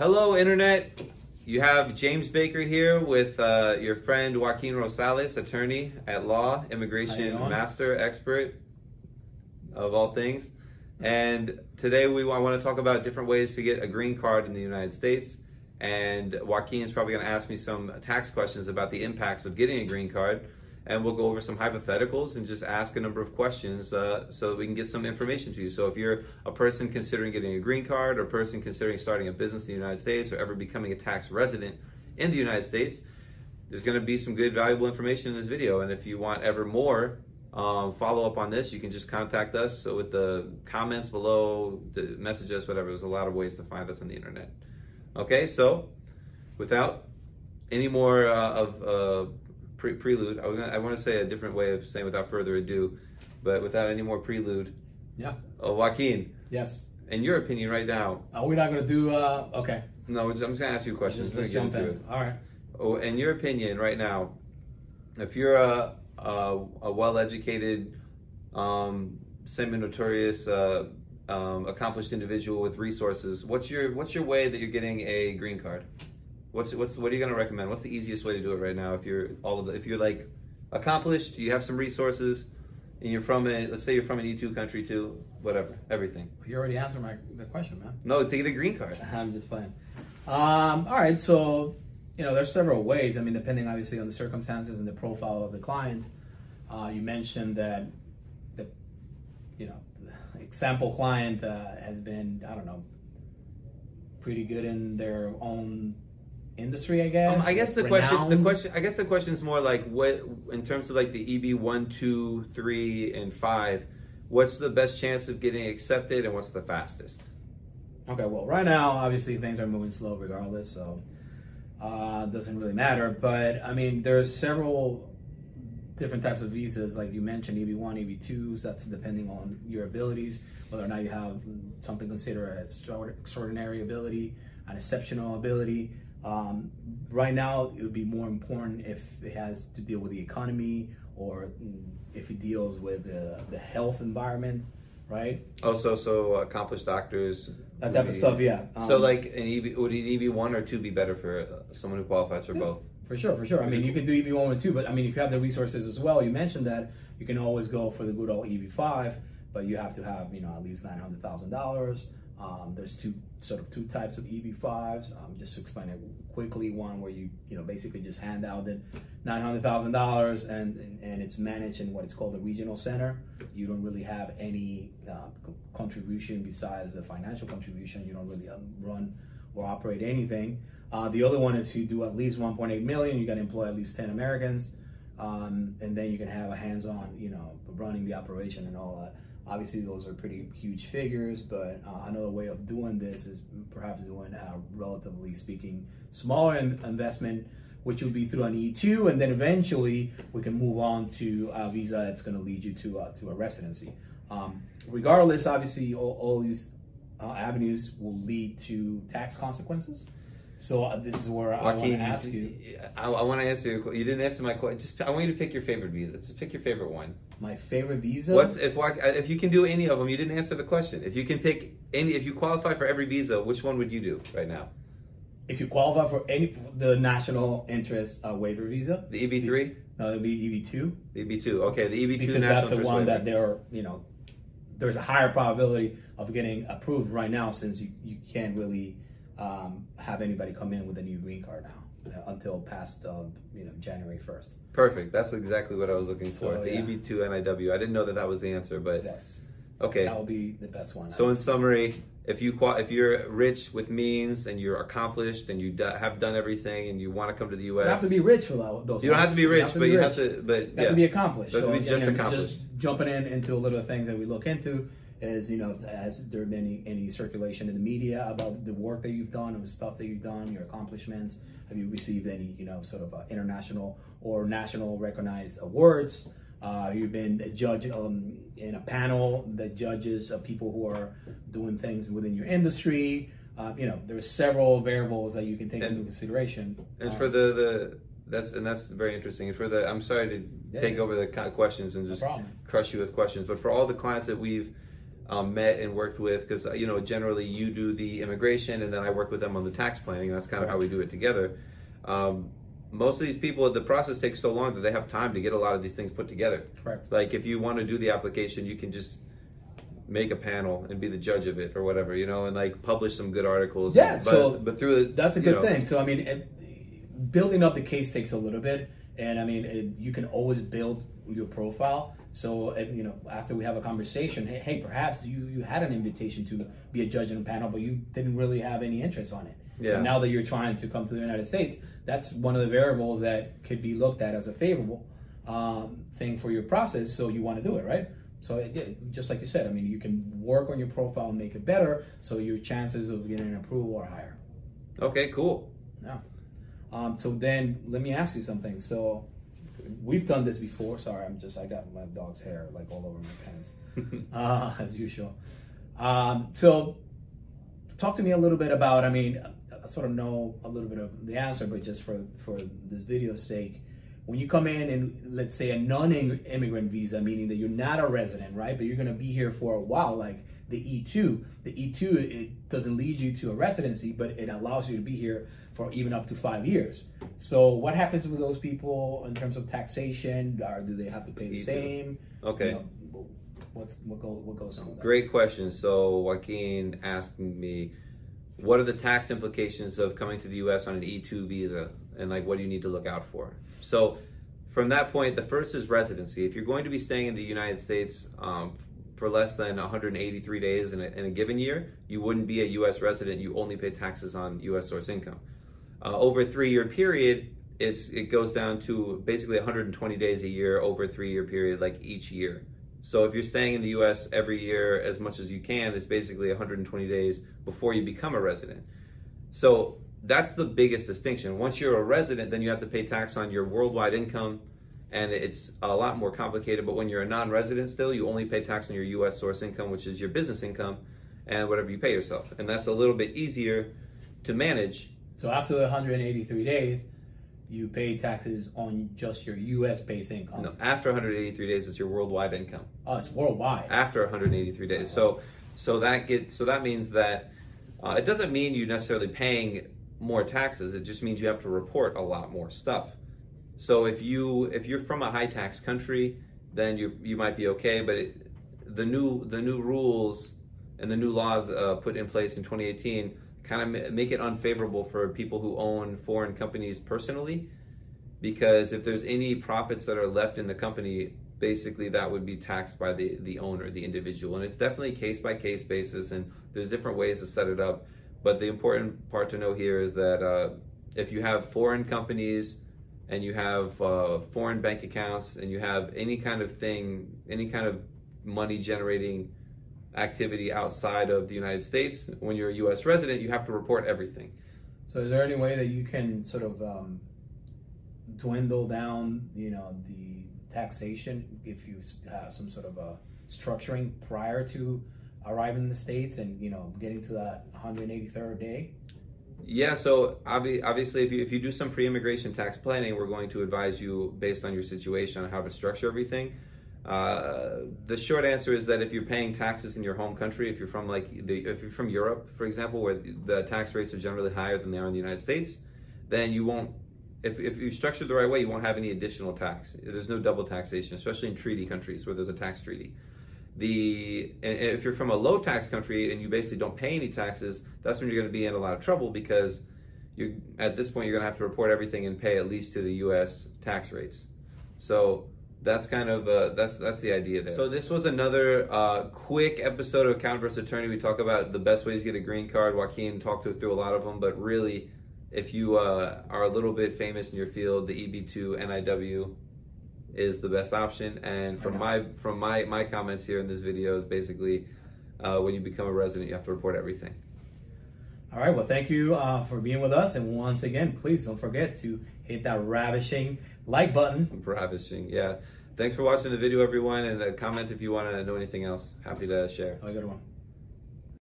Hello, Internet. You have James Baker here with uh, your friend Joaquin Rosales, attorney at law, immigration master, expert of all things. And today we I want to talk about different ways to get a green card in the United States. And Joaquin is probably going to ask me some tax questions about the impacts of getting a green card and we'll go over some hypotheticals and just ask a number of questions uh, so that we can get some information to you. So if you're a person considering getting a green card or a person considering starting a business in the United States or ever becoming a tax resident in the United States, there's going to be some good valuable information in this video. And if you want ever more um, follow up on this, you can just contact us with the comments below, message us, whatever. There's a lot of ways to find us on the internet. Okay, so without any more uh, of uh, pre- prelude. I, gonna, I want to say a different way of saying without further ado, but without any more prelude. Yeah. Oh, Joaquin. Yes. In your opinion, right now. Are we not going to do? Uh, okay. No, I'm just going to ask you questions. Just, let's jump in. It. All right. Oh, in your opinion, right now, if you're a a, a well-educated, um, semi-notorious, uh, um, accomplished individual with resources, what's your what's your way that you're getting a green card? What's what's what are you gonna recommend? What's the easiest way to do it right now? If you're all of the, if you're like accomplished, you have some resources, and you're from a let's say you're from an E2 country too, whatever, everything. You already answered my the question, man. No, take the green card. I'm just playing. Um, all right, so you know there's several ways. I mean, depending obviously on the circumstances and the profile of the client. Uh, you mentioned that the you know example client uh, has been I don't know pretty good in their own industry, I guess. Um, I guess the renowned. question, the question, I guess the question is more like what, in terms of like the EB one, two, three, and five. What's the best chance of getting accepted, and what's the fastest? Okay, well, right now, obviously things are moving slow, regardless, so uh, doesn't really matter. But I mean, there's several different types of visas, like you mentioned, EB1, EB2s. That's depending on your abilities, whether or not you have something considered as extraordinary ability, an exceptional ability. Um, right now, it would be more important if it has to deal with the economy or if it deals with uh, the health environment, right? Also, so so accomplished doctors. That type be, of stuff, yeah. Um, so, like, an EB, would an EB one or two be better for someone who qualifies for yeah, both? For sure, for sure. I mean, you can do EB one or two, but I mean, if you have the resources as well, you mentioned that you can always go for the good old EB five, but you have to have you know at least nine hundred thousand dollars. Um, there's two sort of two types of EB5s. Um, just to explain it quickly, one where you you know basically just hand out the nine hundred thousand dollars and, and, it's managed in what it's called the regional center. You don't really have any uh, contribution besides the financial contribution. You don't really um, run or operate anything. Uh, the other one is if you do at least 1.8 million. You got to employ at least 10 Americans, um, and then you can have a hands-on, you know, running the operation and all that. Obviously, those are pretty huge figures, but uh, another way of doing this is perhaps doing a relatively speaking smaller investment, which would be through an E2, and then eventually we can move on to a visa that's going to lead you to uh, to a residency. Um, regardless, obviously, all, all these uh, avenues will lead to tax consequences. So uh, this is where I want to ask you. I, I want to answer you. You didn't answer my question. Just I want you to pick your favorite visa. Just pick your favorite one my favorite visa. What's if if you can do any of them? You didn't answer the question. If you can pick any, if you qualify for every visa, which one would you do right now? If you qualify for any the national interest uh, waiver visa, the EB three. No, it'd be EB two. EB two. Okay, the EB two because that's the one waiver. that there. You know, there's a higher probability of getting approved right now since you you can't really um, have anybody come in with a new green card now until past uh, you know January first. Perfect. That's exactly what I was looking for. So, the yeah. EB2 NIW. I didn't know that that was the answer, but yes. Okay. That will be the best one. So in summary, if you if you're rich with means and you're accomplished and you have done everything and you want to come to the U.S., you have to be rich for those. You don't have to be rich, but you have to. But you have to be accomplished. Have to be just accomplished. Just jumping in into a little things that we look into is you know has there been any, any circulation in the media about the work that you've done and the stuff that you've done your accomplishments. Have you received any you know sort of uh, international or national recognized awards? Uh, you've been a judge um, in a panel that judges uh, people who are doing things within your industry? Uh, you know there's several variables that you can take and, into consideration. and for the the that's and that's very interesting. And for the, I'm sorry to yeah. take over the questions and just no crush you with questions, but for all the clients that we've um, met and worked with because you know generally you do the immigration and then I work with them on the tax planning. That's kind of how we do it together. Um, most of these people, the process takes so long that they have time to get a lot of these things put together. Correct. Like if you want to do the application, you can just make a panel and be the judge of it or whatever, you know, and like publish some good articles. Yeah, but, so but through the, That's a you good know, thing. So I mean, it, building up the case takes a little bit, and I mean, it, you can always build your profile. So and, you know, after we have a conversation, hey, hey, perhaps you you had an invitation to be a judge in a panel, but you didn't really have any interest on it. Yeah. And now that you're trying to come to the United States, that's one of the variables that could be looked at as a favorable um, thing for your process. So you want to do it, right? So it, it- just like you said, I mean, you can work on your profile and make it better, so your chances of getting an approval are higher. Okay, cool. Yeah. Um, so then let me ask you something. So we've done this before. Sorry, I'm just I got my dog's hair like all over my pants, uh, as usual. Um, so talk to me a little bit about. I mean, I sort of know a little bit of the answer, but just for for this video's sake, when you come in and let's say a non-immigrant visa, meaning that you're not a resident, right? But you're going to be here for a while, like the E2. The E2 it doesn't lead you to a residency, but it allows you to be here for even up to five years. So what happens with those people in terms of taxation? Or do they have to pay the E2. same? Okay. You know, what's what goes what goes on? Great question. So Joaquin asking me, what are the tax implications of coming to the U.S. on an E2 visa, and like what do you need to look out for? So, from that point, the first is residency. If you're going to be staying in the United States um, for less than 183 days in a, in a given year, you wouldn't be a U.S. resident. You only pay taxes on U.S. source income. Uh, over a three-year period, it goes down to basically 120 days a year over a three-year period, like each year. So if you're staying in the U.S. every year as much as you can, it's basically 120 days before you become a resident. So that's the biggest distinction. Once you're a resident, then you have to pay tax on your worldwide income, and it's a lot more complicated. But when you're a non-resident, still you only pay tax on your U.S. source income, which is your business income, and whatever you pay yourself, and that's a little bit easier to manage. So after the 183 days, you pay taxes on just your U.S. based income. No, after 183 days, it's your worldwide income. Oh, it's worldwide. after 183 days. So so that gets so that means that uh, it doesn't mean you necessarily paying more taxes. It just means you have to report a lot more stuff. So if you if you're from a high tax country, then you you might be okay. But it, the new the new rules and the new laws uh, put in place in 2018 kind of make it unfavorable for people who own foreign companies personally because if there's any profits that are left in the company basically that would be taxed by the the owner the individual and it's definitely case by case basis and there's different ways to set it up but the important part to know here is that uh, if you have foreign companies and you have uh, foreign bank accounts and you have any kind of thing any kind of money generating activity outside of the United States when you're a US resident you have to report everything So is there any way that you can sort of um, dwindle down, you know, the taxation if you have some sort of a structuring prior to arriving in the states and you know getting to that 183rd day? Yeah, so obvi- obviously, if you if you do some pre-immigration tax planning, we're going to advise you based on your situation on how to structure everything. Uh, the short answer is that if you're paying taxes in your home country, if you're from like the, if you're from Europe, for example, where the tax rates are generally higher than they are in the United States, then you won't. If, if you structure the right way, you won't have any additional tax. There's no double taxation, especially in treaty countries where there's a tax treaty the if you're from a low tax country and you basically don't pay any taxes, that's when you're going to be in a lot of trouble because you at this point you're going to have to report everything and pay at least to the U.S. tax rates. So that's kind of uh, that's that's the idea there. So this was another uh, quick episode of Count vs Attorney. We talk about the best ways to get a green card. Joaquin talked through a lot of them, but really, if you uh, are a little bit famous in your field, the EB2 NIW is the best option. And from my from my my comments here in this video is basically uh, when you become a resident, you have to report everything. All right. Well, thank you uh, for being with us, and once again, please don't forget to hit that ravishing like button. Ravishing, yeah. Thanks for watching the video, everyone, and uh, comment if you want to know anything else. Happy to share. Have a good one.